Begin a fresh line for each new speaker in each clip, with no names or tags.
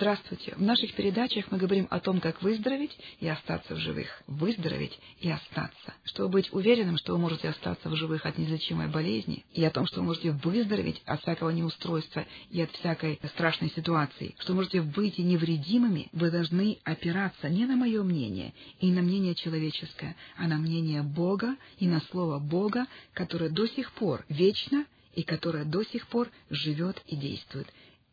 Здравствуйте! В наших передачах мы говорим о том, как выздороветь и остаться в живых. Выздороветь и остаться. Чтобы быть уверенным, что вы можете остаться в живых от неизлечимой болезни, и о том, что вы можете выздороветь от всякого неустройства и от всякой страшной ситуации, что вы можете выйти невредимыми, вы должны опираться не на мое мнение и на мнение человеческое, а на мнение Бога и на Слово Бога, которое до сих пор вечно и которое до сих пор живет и действует.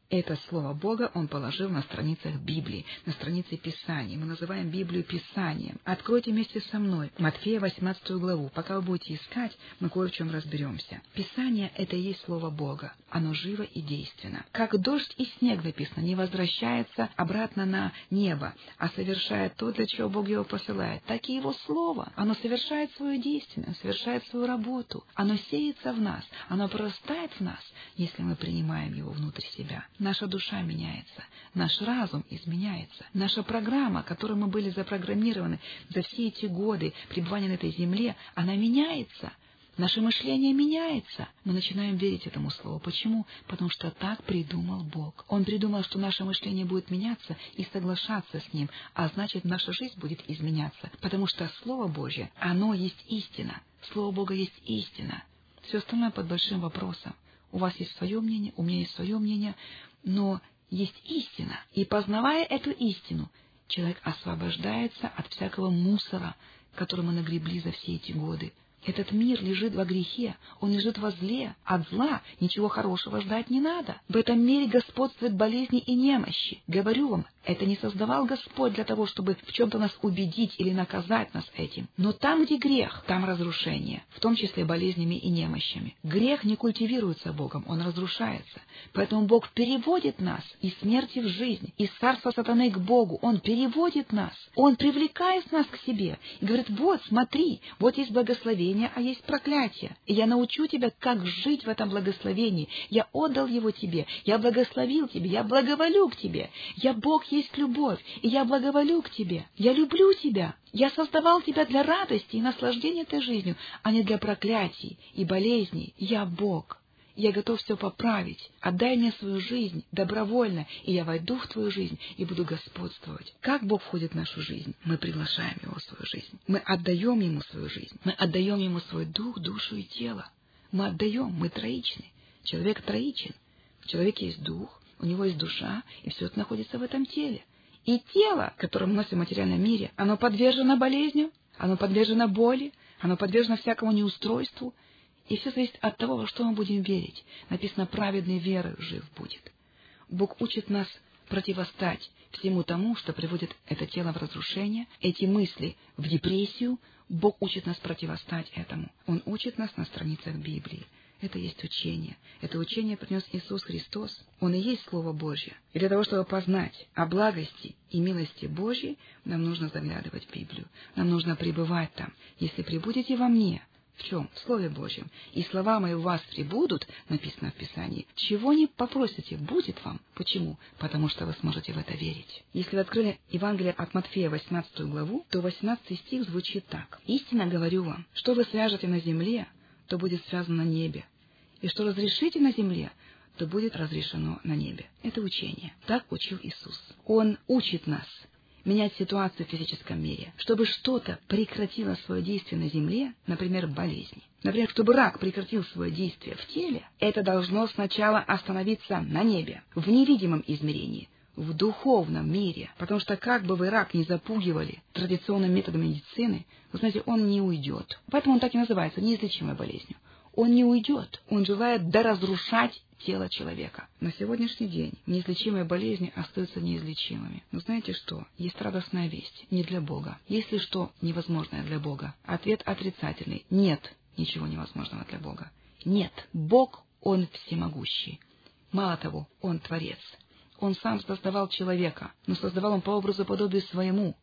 Это слово Бога он положил на страницах Библии, на странице Писаний. Мы называем Библию Писанием. Откройте вместе со мной Матфея 18 главу. Пока вы будете искать, мы кое в чем разберемся. Писание — это и есть слово Бога. Оно живо и действенно. Как дождь и снег написано, не возвращается обратно на небо, а совершает то, для чего Бог его посылает. Так и его слово. Оно совершает свое действие, совершает свою работу. Оно сеется в нас, оно прорастает в нас, если мы принимаем его внутрь себя. Наша душа меняется, наш разум изменяется, наша программа, которой мы были запрограммированы за все эти годы пребывания на этой земле, она меняется. Наше мышление меняется. Мы начинаем верить этому слову. Почему? Потому что так придумал Бог. Он придумал, что наше мышление будет меняться и соглашаться с ним, а значит, наша жизнь будет изменяться. Потому что Слово Божье, оно есть истина. Слово Бога есть истина. Все остальное под большим вопросом. У вас есть свое мнение, у меня есть свое мнение, но есть истина. И познавая эту истину, человек освобождается от всякого мусора, который мы нагребли за все эти годы. Этот мир лежит во грехе, он лежит во зле. От зла ничего хорошего ждать не надо. В этом мире господствуют болезни и немощи. Говорю вам, это не создавал Господь для того, чтобы в чем-то нас убедить или наказать нас этим. Но там, где грех, там разрушение, в том числе болезнями и немощами. Грех не культивируется Богом, он разрушается. Поэтому Бог переводит нас из смерти в жизнь, из царства сатаны к Богу. Он переводит нас, Он привлекает нас к себе и говорит, вот, смотри, вот есть благословение, а есть проклятие. И я научу тебя, как жить в этом благословении. Я отдал его тебе, я благословил тебе, я благоволю к тебе. Я Бог любовь, и я благоволю к тебе. Я люблю тебя. Я создавал тебя для радости и наслаждения этой жизнью, а не для проклятий и болезней. Я Бог. Я готов все поправить. Отдай мне свою жизнь добровольно, и я войду в твою жизнь и буду господствовать. Как Бог входит в нашу жизнь? Мы приглашаем Его в свою жизнь. Мы отдаем Ему свою жизнь. Мы отдаем Ему свой дух, душу и тело. Мы отдаем, мы троичны. Человек троичен. В человеке есть дух, у него есть душа, и все это находится в этом теле. И тело, которое мы носим в материальном мире, оно подвержено болезням, оно подвержено боли, оно подвержено всякому неустройству, и все зависит от того, во что мы будем верить. Написано, праведный веры жив будет. Бог учит нас противостать всему тому, что приводит это тело в разрушение, эти мысли в депрессию. Бог учит нас противостать этому. Он учит нас на страницах Библии. Это есть учение. Это учение принес Иисус Христос. Он и есть Слово Божье. И для того, чтобы познать о благости и милости Божьей, нам нужно заглядывать в Библию. Нам нужно пребывать там. Если прибудете во мне, в чем? В Слове Божьем. И слова мои у вас прибудут, написано в Писании. Чего не попросите, будет вам. Почему? Потому что вы сможете в это верить. Если вы открыли Евангелие от Матфея, 18 главу, то 18 стих звучит так. «Истинно говорю вам, что вы свяжете на земле, то будет связано на небе. И что разрешите на земле, то будет разрешено на небе. Это учение. Так учил Иисус. Он учит нас менять ситуацию в физическом мире, чтобы что-то прекратило свое действие на земле, например, болезни. Например, чтобы рак прекратил свое действие в теле, это должно сначала остановиться на небе, в невидимом измерении, в духовном мире, потому что как бы вы рак не запугивали традиционным методом медицины, вы знаете, он не уйдет. Поэтому он так и называется неизлечимой болезнью. Он не уйдет, он желает доразрушать тело человека. На сегодняшний день неизлечимые болезни остаются неизлечимыми. Но знаете что? Есть радостная весть. Не для Бога. Есть ли что невозможное для Бога? Ответ отрицательный. Нет ничего невозможного для Бога. Нет. Бог, Он всемогущий. Мало того, Он Творец. Он сам создавал человека, но создавал он по образу подобию своему.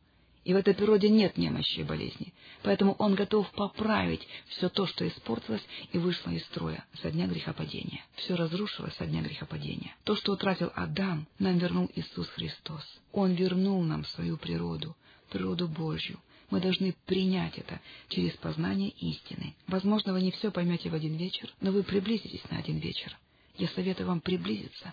И в этой природе нет немощи и болезни. Поэтому он готов поправить все то, что испортилось и вышло из строя со дня грехопадения. Все разрушилось со дня грехопадения. То, что утратил Адам, нам вернул Иисус Христос. Он вернул нам свою природу, природу Божью. Мы должны принять это через познание истины. Возможно, вы не все поймете в один вечер, но вы приблизитесь на один вечер. Я советую вам приблизиться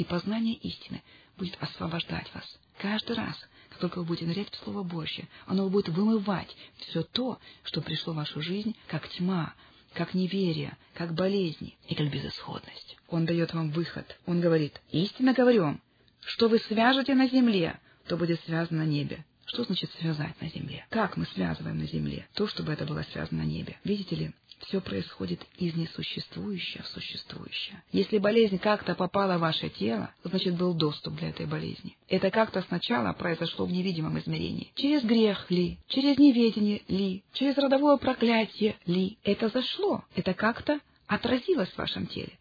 и познание истины будет освобождать вас. Каждый раз, как только вы будете нырять в Слово Божье, оно будет вымывать все то, что пришло в вашу жизнь, как тьма, как неверие, как болезни и как безысходность. Он дает вам выход. Он говорит, истинно говорю вам, что вы свяжете на земле, то будет связано на небе. Что значит связать на земле? Как мы связываем на земле то, чтобы это было связано на небе? Видите ли, все происходит из несуществующего в существующее. Если болезнь как-то попала в ваше тело, значит был доступ для этой болезни. Это как-то сначала произошло в невидимом измерении. Через грех ли, через неведение ли, через родовое проклятие ли. Это зашло, это как-то отразилось в вашем теле.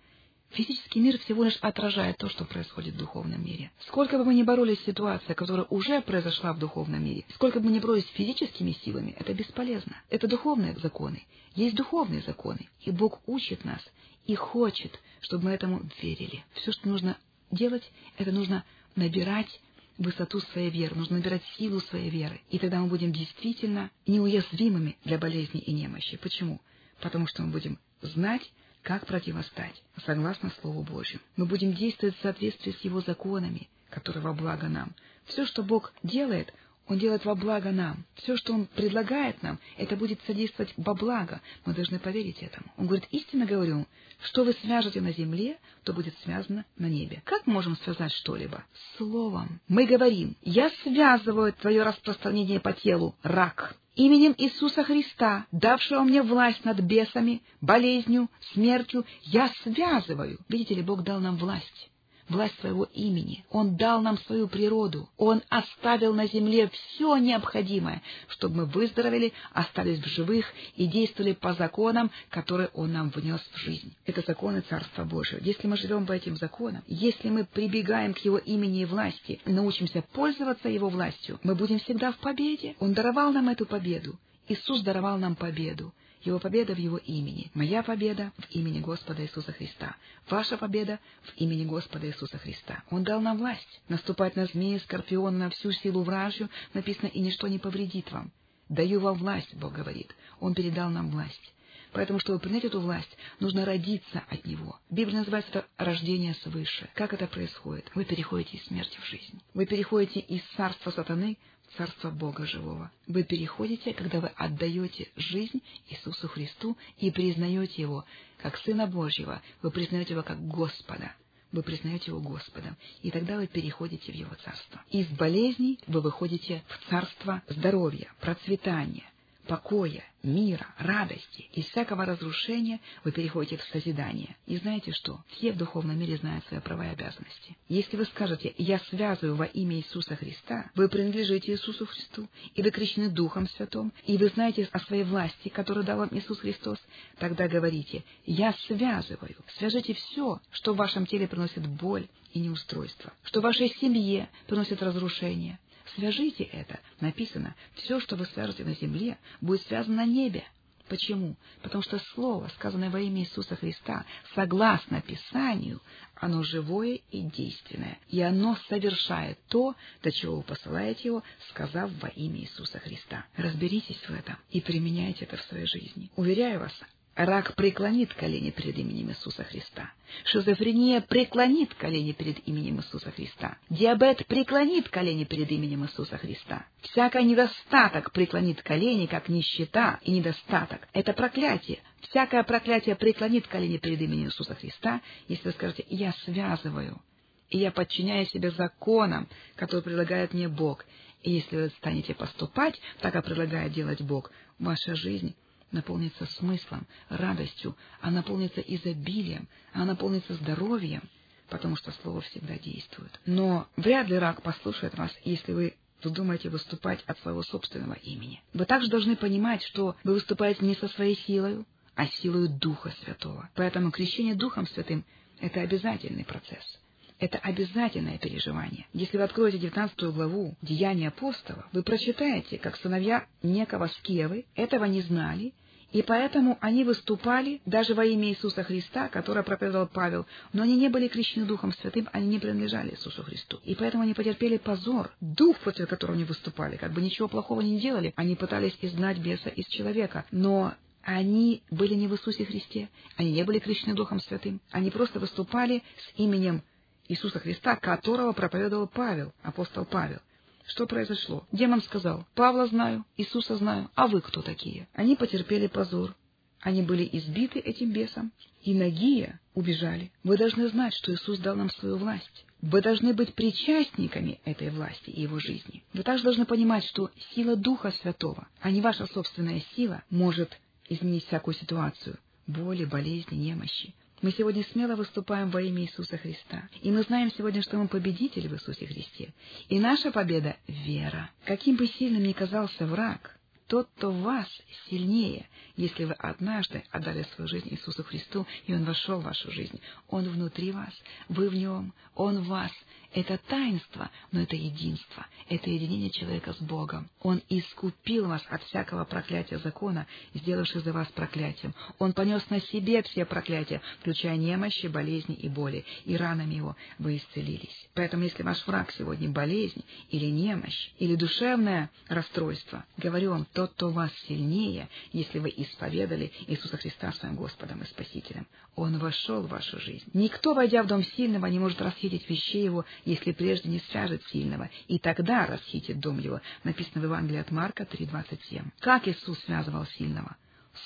Физический мир всего лишь отражает то, что происходит в духовном мире. Сколько бы мы ни боролись с ситуацией, которая уже произошла в духовном мире, сколько бы мы ни боролись с физическими силами, это бесполезно. Это духовные законы. Есть духовные законы. И Бог учит нас и хочет, чтобы мы этому верили. Все, что нужно делать, это нужно набирать высоту своей веры, нужно набирать силу своей веры. И тогда мы будем действительно неуязвимыми для болезней и немощи. Почему? Потому что мы будем знать, как противостать, согласно Слову Божьему. Мы будем действовать в соответствии с Его законами, которые во благо нам. Все, что Бог делает, Он делает во благо нам. Все, что Он предлагает нам, это будет содействовать во благо. Мы должны поверить этому. Он говорит, истинно говорю, что вы свяжете на земле, то будет связано на небе. Как можем связать что-либо? Словом. Мы говорим, я связываю твое распространение по телу, рак, именем Иисуса Христа, давшего мне власть над бесами, болезнью, смертью, я связываю. Видите ли, Бог дал нам власть власть своего имени. Он дал нам свою природу. Он оставил на земле все необходимое, чтобы мы выздоровели, остались в живых и действовали по законам, которые Он нам внес в жизнь. Это законы Царства Божьего. Если мы живем по этим законам, если мы прибегаем к Его имени и власти, научимся пользоваться Его властью, мы будем всегда в победе. Он даровал нам эту победу. Иисус даровал нам победу. Его победа в Его имени. Моя победа в имени Господа Иисуса Христа. Ваша победа в имени Господа Иисуса Христа. Он дал нам власть наступать на змеи, скорпиона, на всю силу вражью. Написано, и ничто не повредит вам. Даю вам власть, Бог говорит. Он передал нам власть. Поэтому, чтобы принять эту власть, нужно родиться от Него. Библия называет это рождение свыше. Как это происходит? Вы переходите из смерти в жизнь. Вы переходите из царства сатаны Царство Бога Живого. Вы переходите, когда вы отдаете жизнь Иисусу Христу и признаете Его как Сына Божьего, вы признаете Его как Господа. Вы признаете Его Господом, и тогда вы переходите в Его Царство. Из болезней вы выходите в Царство здоровья, процветания, покоя, мира, радости. Из всякого разрушения вы переходите в созидание. И знаете что? Все в духовном мире знают свои права и обязанности. Если вы скажете «Я связываю во имя Иисуса Христа», вы принадлежите Иисусу Христу, и вы крещены Духом Святым, и вы знаете о своей власти, которую дал вам Иисус Христос, тогда говорите «Я связываю». Свяжите все, что в вашем теле приносит боль и неустройство, что в вашей семье приносит разрушение, Свяжите это. Написано, все, что вы свяжете на земле, будет связано на небе. Почему? Потому что Слово, сказанное во имя Иисуса Христа, согласно Писанию, оно живое и действенное, и оно совершает то, до чего вы посылаете его, сказав во имя Иисуса Христа. Разберитесь в этом и применяйте это в своей жизни. Уверяю вас, Рак преклонит колени перед именем Иисуса Христа. Шизофрения преклонит колени перед именем Иисуса Христа. Диабет преклонит колени перед именем Иисуса Христа. Всякий недостаток преклонит колени, как нищета и недостаток. Это проклятие. Всякое проклятие преклонит колени перед именем Иисуса Христа, если вы скажете «я связываю», и я подчиняю себе законам, которые предлагает мне Бог. И если вы станете поступать так, как предлагает делать Бог, ваша жизнь наполнится смыслом, радостью, а наполнится изобилием, а наполнится здоровьем, потому что Слово всегда действует. Но вряд ли рак послушает вас, если вы вздумаете выступать от своего собственного имени. Вы также должны понимать, что вы выступаете не со своей силой, а силой Духа Святого. Поэтому крещение Духом Святым — это обязательный процесс. Это обязательное переживание. Если вы откроете 19 главу Деяния апостолов, вы прочитаете, как сыновья некого Скевы этого не знали, и поэтому они выступали даже во имя Иисуса Христа, которое проповедовал Павел, но они не были крещены Духом Святым, они не принадлежали Иисусу Христу. И поэтому они потерпели позор. Дух, против которого они выступали, как бы ничего плохого не делали, они пытались изгнать беса из человека. Но они были не в Иисусе Христе, они не были крещены Духом Святым, они просто выступали с именем Иисуса Христа, которого проповедовал Павел, апостол Павел. Что произошло? Демон сказал, Павла знаю, Иисуса знаю, а вы кто такие? Они потерпели позор. Они были избиты этим бесом, и Нагия убежали. Вы должны знать, что Иисус дал нам свою власть. Вы должны быть причастниками этой власти и его жизни. Вы также должны понимать, что сила Духа Святого, а не ваша собственная сила, может изменить всякую ситуацию боли, болезни, немощи. Мы сегодня смело выступаем во имя Иисуса Христа. И мы знаем сегодня, что мы победители в Иисусе Христе. И наша победа — вера. Каким бы сильным ни казался враг, тот, кто вас сильнее, если вы однажды отдали свою жизнь Иисусу Христу, и Он вошел в вашу жизнь. Он внутри вас, вы в Нем, Он в вас. Это таинство, но это единство, это единение человека с Богом. Он искупил вас от всякого проклятия закона, сделавшись за вас проклятием. Он понес на себе все проклятия, включая немощи, болезни и боли, и ранами его вы исцелились. Поэтому, если ваш враг сегодня болезнь или немощь, или душевное расстройство, говорю вам, тот, кто вас сильнее, если вы исповедали Иисуса Христа своим Господом и Спасителем. Он вошел в вашу жизнь. Никто, войдя в дом сильного, не может расхитить вещей его, если прежде не свяжет сильного, и тогда расхитит дом его. Написано в Евангелии от Марка 3.27. Как Иисус связывал сильного?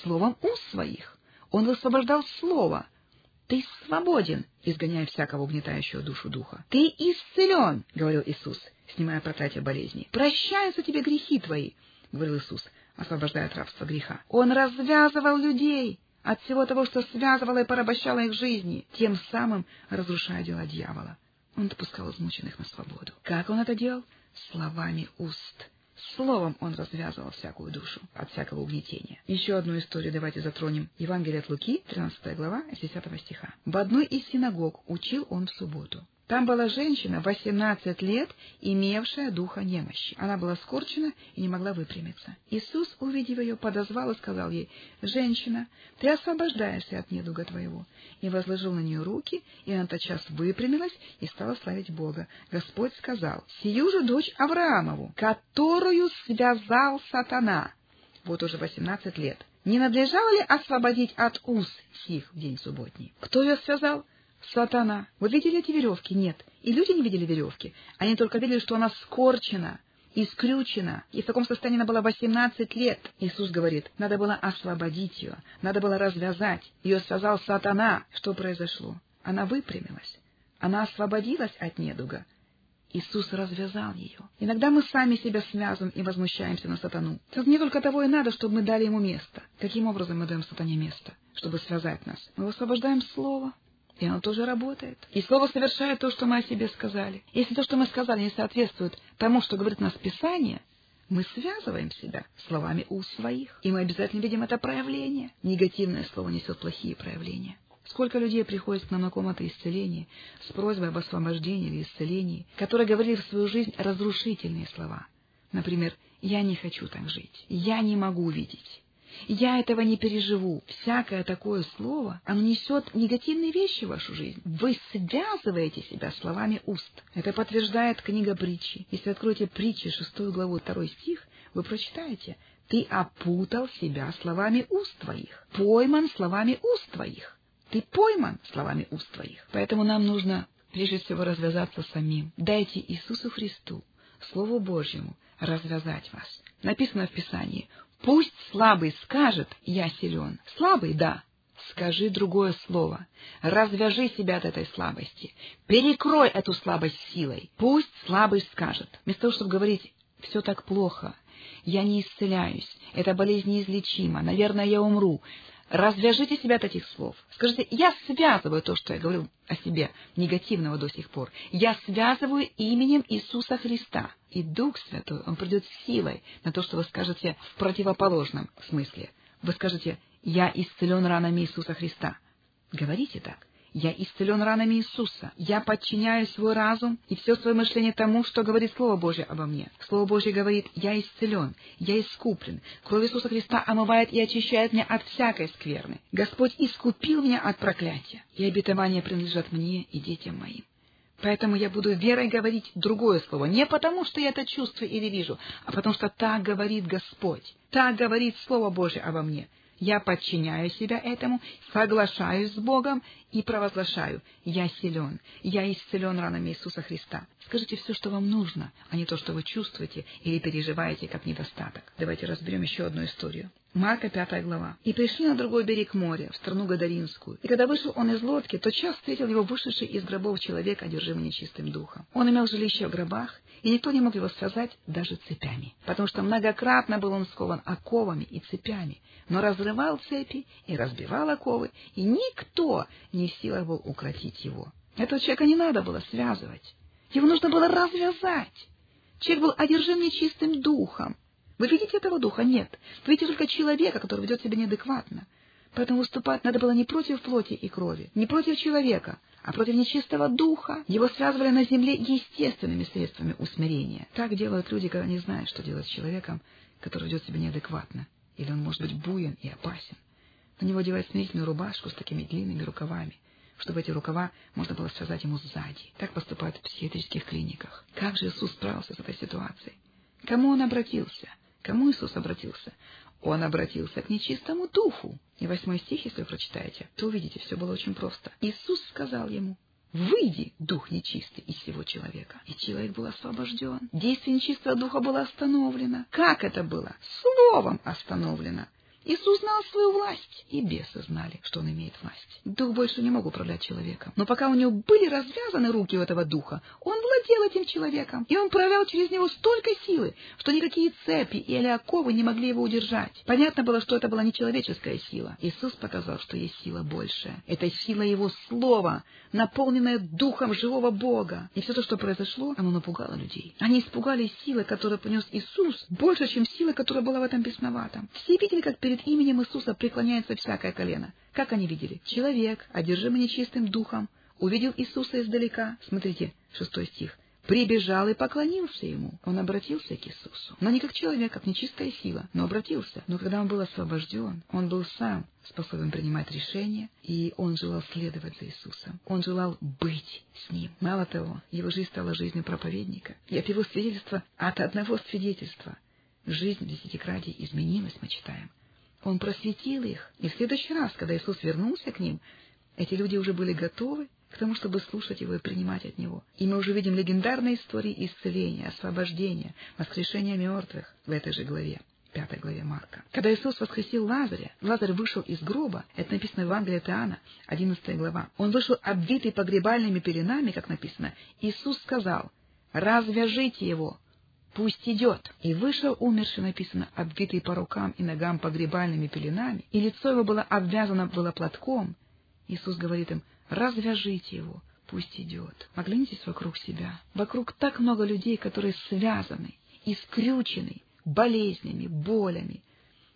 Словом уст своих. Он высвобождал слово. Ты свободен, изгоняя всякого угнетающего душу духа. Ты исцелен, говорил Иисус, снимая проклятие болезни. Прощаются тебе грехи твои говорил Иисус, освобождая от рабства греха. Он развязывал людей от всего того, что связывало и порабощало их жизни, тем самым разрушая дела дьявола. Он допускал измученных на свободу. Как он это делал? Словами уст. Словом он развязывал всякую душу от всякого угнетения. Еще одну историю давайте затронем. Евангелие от Луки, 13 глава, 10 стиха. В одной из синагог учил он в субботу. Там была женщина, 18 лет, имевшая духа немощи. Она была скорчена и не могла выпрямиться. Иисус, увидев ее, подозвал и сказал ей, «Женщина, ты освобождаешься от недуга твоего». И возложил на нее руки, и она тотчас выпрямилась и стала славить Бога. Господь сказал, «Сию же дочь Авраамову, которую связал сатана». Вот уже 18 лет. Не надлежало ли освободить от уз сих в день субботний? Кто ее связал? Сатана. Вы видели эти веревки? Нет. И люди не видели веревки. Они только видели, что она скорчена и скрючена, и в таком состоянии она была 18 лет. Иисус говорит, надо было освободить ее, надо было развязать. Ее связал сатана. Что произошло? Она выпрямилась. Она освободилась от недуга. Иисус развязал ее. Иногда мы сами себя связываем и возмущаемся на сатану. Не только того и надо, чтобы мы дали ему место. Каким образом мы даем сатане место, чтобы связать нас? Мы высвобождаем слово, и оно тоже работает. И слово совершает то, что мы о себе сказали. Если то, что мы сказали, не соответствует тому, что говорит нас Писание, мы связываем себя словами у своих, и мы обязательно видим это проявление. Негативное слово несет плохие проявления. Сколько людей приходит к нам на комнаты исцеления с просьбой об освобождении или исцелении, которые говорили в свою жизнь разрушительные слова. Например, «Я не хочу так жить», «Я не могу видеть», я этого не переживу. Всякое такое слово, оно несет негативные вещи в вашу жизнь. Вы связываете себя словами уст. Это подтверждает книга притчи. Если откроете притчи, шестую главу, второй стих, вы прочитаете. Ты опутал себя словами уст твоих, пойман словами уст твоих. Ты пойман словами уст твоих. Поэтому нам нужно прежде всего развязаться самим. Дайте Иисусу Христу, Слову Божьему, развязать вас. Написано в Писании, Пусть слабый скажет «я силен». Слабый — да. Скажи другое слово. Развяжи себя от этой слабости. Перекрой эту слабость силой. Пусть слабый скажет. Вместо того, чтобы говорить «все так плохо», «я не исцеляюсь», «эта болезнь неизлечима», «наверное, я умру», Развяжите себя от этих слов. Скажите, я связываю то, что я говорил о себе, негативного до сих пор. Я связываю именем Иисуса Христа. И Дух Святой, Он придет силой на то, что вы скажете в противоположном смысле. Вы скажете, я исцелен ранами Иисуса Христа. Говорите так. Я исцелен ранами Иисуса. Я подчиняю свой разум и все свое мышление тому, что говорит Слово Божье обо мне. Слово Божье говорит, я исцелен, я искуплен. Кровь Иисуса Христа омывает и очищает меня от всякой скверны. Господь искупил меня от проклятия, и обетования принадлежат мне и детям моим. Поэтому я буду верой говорить другое слово. Не потому, что я это чувствую или вижу, а потому что так говорит Господь. Так говорит Слово Божье обо мне. Я подчиняю себя этому, соглашаюсь с Богом и провозглашаю. Я силен. Я исцелен ранами Иисуса Христа. Скажите все, что вам нужно, а не то, что вы чувствуете или переживаете как недостаток. Давайте разберем еще одну историю. Марка, пятая глава. «И пришли на другой берег моря, в страну Гадаринскую. И когда вышел он из лодки, то час встретил его вышедший из гробов человек, одержимый нечистым духом. Он имел жилище в гробах, и никто не мог его связать даже цепями, потому что многократно был он скован оковами и цепями, но разрывал цепи и разбивал оковы, и никто не в силах был укротить его. Этого человека не надо было связывать, его нужно было развязать. Человек был одержим нечистым духом, вы видите этого духа? Нет. Вы видите только человека, который ведет себя неадекватно. Поэтому выступать надо было не против плоти и крови, не против человека, а против нечистого духа. Его связывали на земле естественными средствами усмирения. Так делают люди, когда не знают, что делать с человеком, который ведет себя неадекватно. Или он может быть буен и опасен. На него одевают смирительную рубашку с такими длинными рукавами, чтобы эти рукава можно было связать ему сзади. Так поступают в психиатрических клиниках. Как же Иисус справился с этой ситуацией? Кому он обратился? Кому Иисус обратился? Он обратился к нечистому духу. И восьмой стих, если вы прочитаете, то увидите, все было очень просто. Иисус сказал ему, «Выйди, дух нечистый, из всего человека». И человек был освобожден. Действие нечистого духа было остановлено. Как это было? Словом остановлено. Иисус знал свою власть, и бесы знали, что он имеет власть. Дух больше не мог управлять человеком. Но пока у него были развязаны руки у этого духа, он владел этим человеком, и он проявлял через него столько силы, что никакие цепи или оковы не могли его удержать. Понятно было, что это была не человеческая сила. Иисус показал, что есть сила большая. Это сила Его Слова, наполненная духом живого Бога. И все то, что произошло, оно напугало людей. Они испугались силы, которую понес Иисус, больше, чем сила, которая была в этом бесноватом. Все видели, как перед Перед именем Иисуса преклоняется всякое колено. Как они видели? Человек, одержимый нечистым духом, увидел Иисуса издалека. Смотрите, шестой стих. Прибежал и поклонился ему. Он обратился к Иисусу. Но не как человек, как нечистая сила, но обратился. Но когда он был освобожден, он был сам способен принимать решения, и он желал следовать за Иисусом. Он желал быть с ним. Мало того, его жизнь стала жизнью проповедника. И от его свидетельства, от одного свидетельства, жизнь в десятикратии изменилась, мы читаем. Он просветил их. И в следующий раз, когда Иисус вернулся к ним, эти люди уже были готовы к тому, чтобы слушать Его и принимать от Него. И мы уже видим легендарные истории исцеления, освобождения, воскрешения мертвых в этой же главе. пятой главе Марка. Когда Иисус воскресил Лазаря, Лазарь вышел из гроба, это написано в Евангелии от Иоанна, 11 глава. Он вышел обвитый погребальными пеленами, как написано. Иисус сказал, развяжите его, пусть идет. И вышел умерший, написано, обвитый по рукам и ногам погребальными пеленами, и лицо его было обвязано было платком. Иисус говорит им, развяжите его, пусть идет. Оглянитесь вокруг себя. Вокруг так много людей, которые связаны, искрючены болезнями, болями,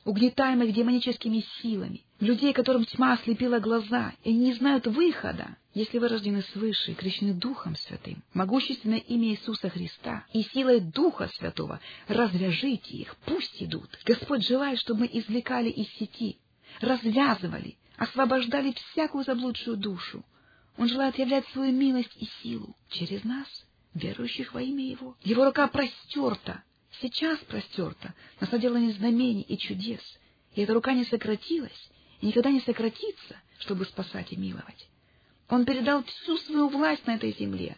угнетаемых демоническими силами, людей, которым тьма ослепила глаза, и не знают выхода. Если вы рождены свыше и крещены Духом Святым, могущественное имя Иисуса Христа и силой Духа Святого, развяжите их, пусть идут. Господь желает, чтобы мы извлекали из сети, развязывали, освобождали всякую заблудшую душу. Он желает являть свою милость и силу через нас, верующих во имя Его. Его рука простерта, сейчас простерта, на соделание знамений и чудес, и эта рука не сократилась и никогда не сократится, чтобы спасать и миловать. Он передал всю свою власть на этой земле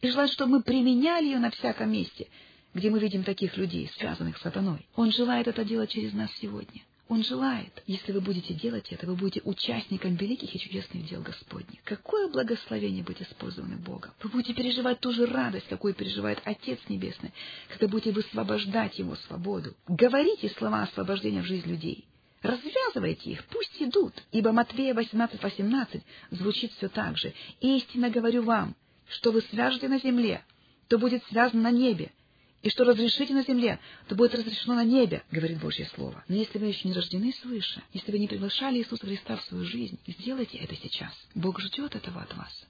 и желает, чтобы мы применяли ее на всяком месте, где мы видим таких людей, связанных с сатаной. Он желает это делать через нас сегодня. Он желает, если вы будете делать это, вы будете участником великих и чудесных дел Господних. Какое благословение быть использованным Богом. Вы будете переживать ту же радость, какую переживает Отец Небесный, когда будете высвобождать Его свободу. Говорите слова освобождения в жизнь людей. Развязывайте их, пусть идут, ибо Матвея 18.18 18 звучит все так же. «Истинно говорю вам, что вы свяжете на земле, то будет связано на небе, и что разрешите на земле, то будет разрешено на небе, говорит Божье Слово. Но если вы еще не рождены свыше, если вы не приглашали Иисуса Христа в свою жизнь, сделайте это сейчас. Бог ждет этого от вас.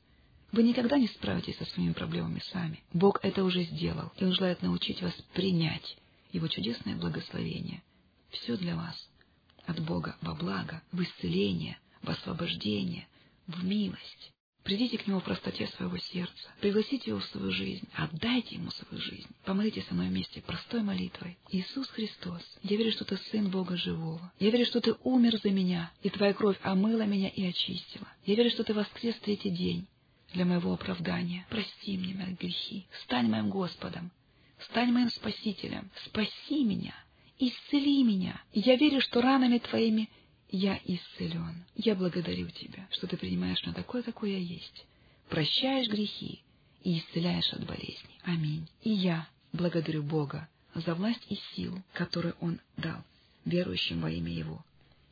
Вы никогда не справитесь со своими проблемами сами. Бог это уже сделал, и Он желает научить вас принять Его чудесное благословение. Все для вас. От Бога во благо, в исцеление, в освобождение, в милость. Придите к Нему в простоте своего сердца. Пригласите Его в свою жизнь. Отдайте Ему свою жизнь. Помолитесь со мной вместе простой молитвой. Иисус Христос, я верю, что Ты Сын Бога Живого. Я верю, что Ты умер за меня, и Твоя кровь омыла меня и очистила. Я верю, что Ты воскрес третий день для моего оправдания. Прости мне мои грехи. Стань моим Господом. Стань моим Спасителем. Спаси меня. Исцели меня. Я верю, что ранами Твоими я исцелен. Я благодарю Тебя, что Ты принимаешь меня такой, какой я есть, прощаешь грехи и исцеляешь от болезней. Аминь. И я благодарю Бога за власть и силу, которую Он дал верующим во имя Его.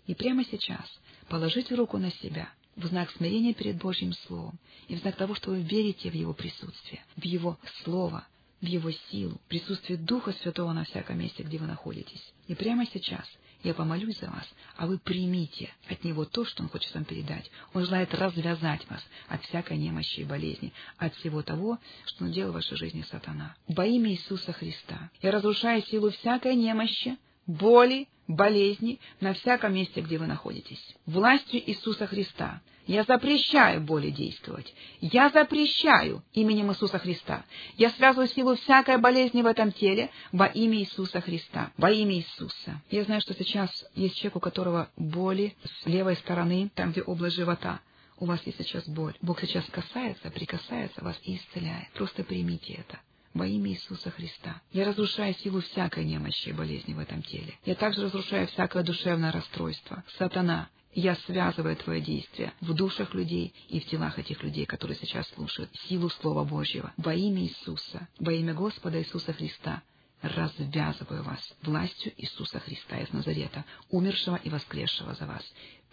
И прямо сейчас положите руку на себя в знак смирения перед Божьим Словом и в знак того, что вы верите в Его присутствие, в Его Слово, в Его силу, в присутствие Духа Святого на всяком месте, где вы находитесь. И прямо сейчас я помолюсь за вас, а вы примите от Него то, что Он хочет вам передать. Он желает развязать вас от всякой немощи и болезни, от всего того, что Он делал в вашей жизни сатана. Во имя Иисуса Христа я разрушаю силу всякой немощи, боли, болезни на всяком месте, где вы находитесь. Властью Иисуса Христа я запрещаю боли действовать. Я запрещаю именем Иисуса Христа. Я связываю силу всякой болезни в этом теле во имя Иисуса Христа. Во имя Иисуса. Я знаю, что сейчас есть человек, у которого боли с левой стороны, там, где область живота. У вас есть сейчас боль. Бог сейчас касается, прикасается вас и исцеляет. Просто примите это во имя Иисуса Христа. Я разрушаю силу всякой немощи и болезни в этом теле. Я также разрушаю всякое душевное расстройство. Сатана, я связываю твое действие в душах людей и в телах этих людей, которые сейчас слушают силу Слова Божьего. Во имя Иисуса, во имя Господа Иисуса Христа, развязываю вас властью Иисуса Христа из Назарета, умершего и воскресшего за вас.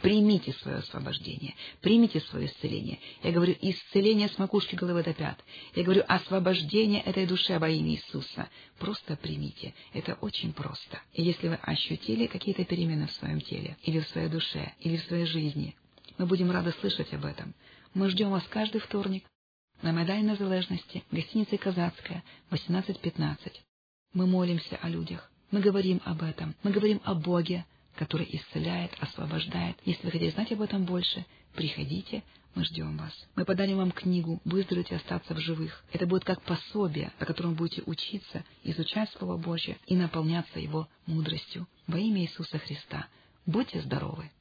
Примите свое освобождение, примите свое исцеление. Я говорю исцеление с макушки головы до пят. Я говорю освобождение этой душе во имя Иисуса. Просто примите. Это очень просто. И если вы ощутили какие-то перемены в своем теле, или в своей душе, или в своей жизни, мы будем рады слышать об этом. Мы ждем вас каждый вторник на Майдане Незалежности, гостинице «Казацкая», 18.15. Мы молимся о людях. Мы говорим об этом. Мы говорим о Боге, который исцеляет, освобождает. Если вы хотите знать об этом больше, приходите, мы ждем вас. Мы подарим вам книгу «Выздороветь и остаться в живых». Это будет как пособие, по которому будете учиться, изучать Слово Божье и наполняться Его мудростью. Во имя Иисуса Христа. Будьте здоровы!